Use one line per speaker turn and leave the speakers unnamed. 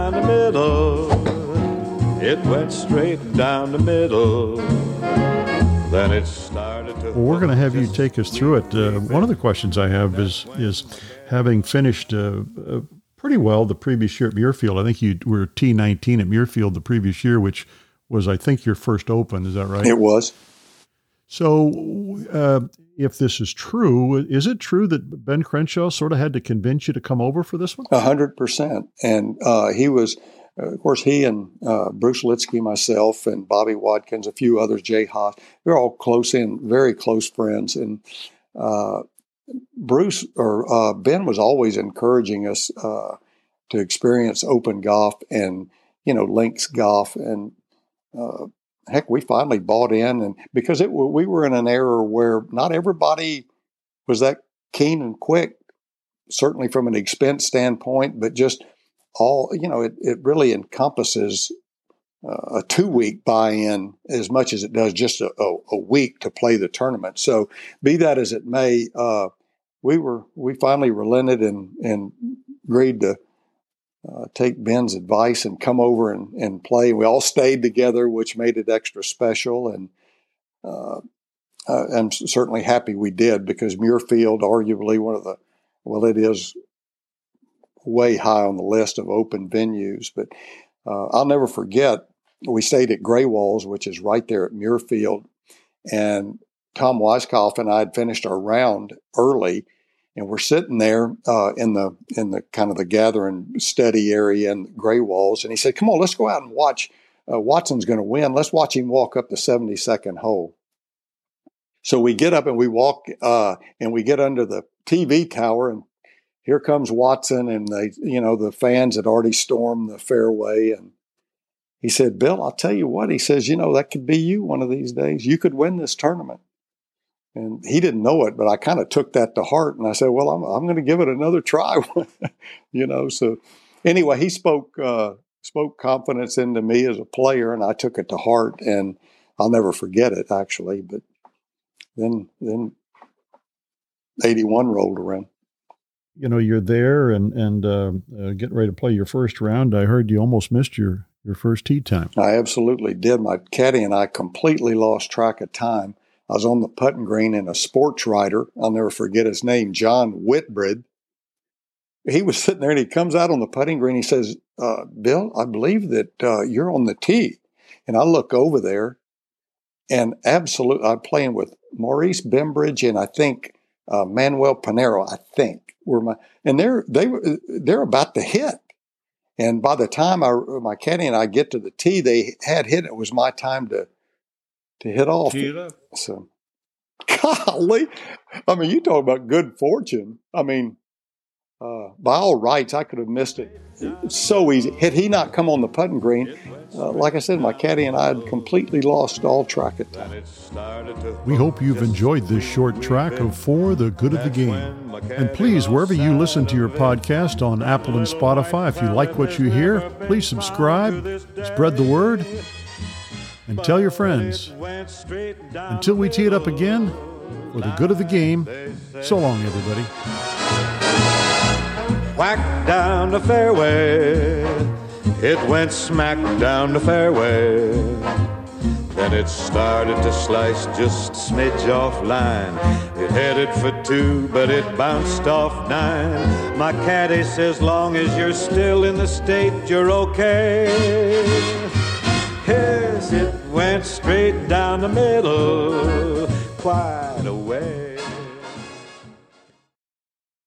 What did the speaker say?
down the middle. It went straight down the middle. Then it started to.
Well, we're going to have you take us through it. Uh, one of the questions I have is is having finished. Uh, uh, pretty well the previous year at Muirfield. I think you were T19 at Muirfield the previous year, which was, I think, your first Open. Is that right?
It was.
So, uh, if this is true, is it true that Ben Crenshaw sort of had to convince you to come over for this one?
A hundred percent. And uh, he was, uh, of course, he and uh, Bruce Lietzke, myself, and Bobby Wadkins, a few others, Jay Haas, they're all close in, very close friends. And uh, Bruce or Ben was always encouraging us to experience open golf and you know links golf and uh, heck we finally bought in and because it we were in an era where not everybody was that keen and quick certainly from an expense standpoint but just all you know it, it really encompasses uh, a two week buy in as much as it does just a, a, a, week to play the tournament. So, be that as it may, uh, we were we finally relented and and agreed to uh, take Ben's advice and come over and, and play. We all stayed together, which made it extra special. And uh, I'm certainly happy we did because Muirfield, arguably one of the well, it is way high on the list of open venues. But uh, I'll never forget we stayed at Greywalls, which is right there at Muirfield, and Tom Weiskopf and I had finished our round early, and we're sitting there uh, in the in the kind of the gathering study area in Greywalls, and he said, "Come on, let's go out and watch. Uh, Watson's going to win. Let's watch him walk up the 72nd hole." So we get up and we walk, uh, and we get under the TV tower, and here comes Watson, and they, you know, the fans had already stormed the fairway, and he said, "Bill, I'll tell you what." He says, "You know, that could be you one of these days. You could win this tournament." And he didn't know it, but I kind of took that to heart. And I said, well, I'm, I'm going to give it another try, you know. So anyway, he spoke, uh, spoke confidence into me as a player, and I took it to heart. And I'll never forget it, actually. But then, then 81 rolled around.
You know, you're there and, and uh, uh, getting ready to play your first round. I heard you almost missed your, your first tee time.
I absolutely did. My caddy and I completely lost track of time I was on the putting green and a sports writer, I'll never forget his name, John Whitbread. He was sitting there and he comes out on the putting green. He says, uh, Bill, I believe that uh, you're on the tee. And I look over there and absolutely, I'm playing with Maurice Bembridge and I think uh, Manuel Pinero, I think were my, and they're, they were, they're about to hit. And by the time I, my caddy and I get to the tee, they had hit. It was my time to to hit off. So, golly, I mean, you talk about good fortune. I mean, uh, by all rights, I could have missed it. It's so easy. Had he not come on the putting green, uh, like I said, my caddy and I had completely lost all track of time.
We hope you've enjoyed this short track of For the Good of the Game. And please, wherever you listen to your podcast on Apple and Spotify, if you like what you hear, please subscribe, spread the word, and tell your friends. Until we tee it up again, for the good of the game, so long, everybody.
Whack down the fairway, it went smack down the fairway. Then it started to slice just smidge off line. It headed for two, but it bounced off nine. My caddy says, long as you're still in the state, you're okay. It went straight down the middle, quite a way.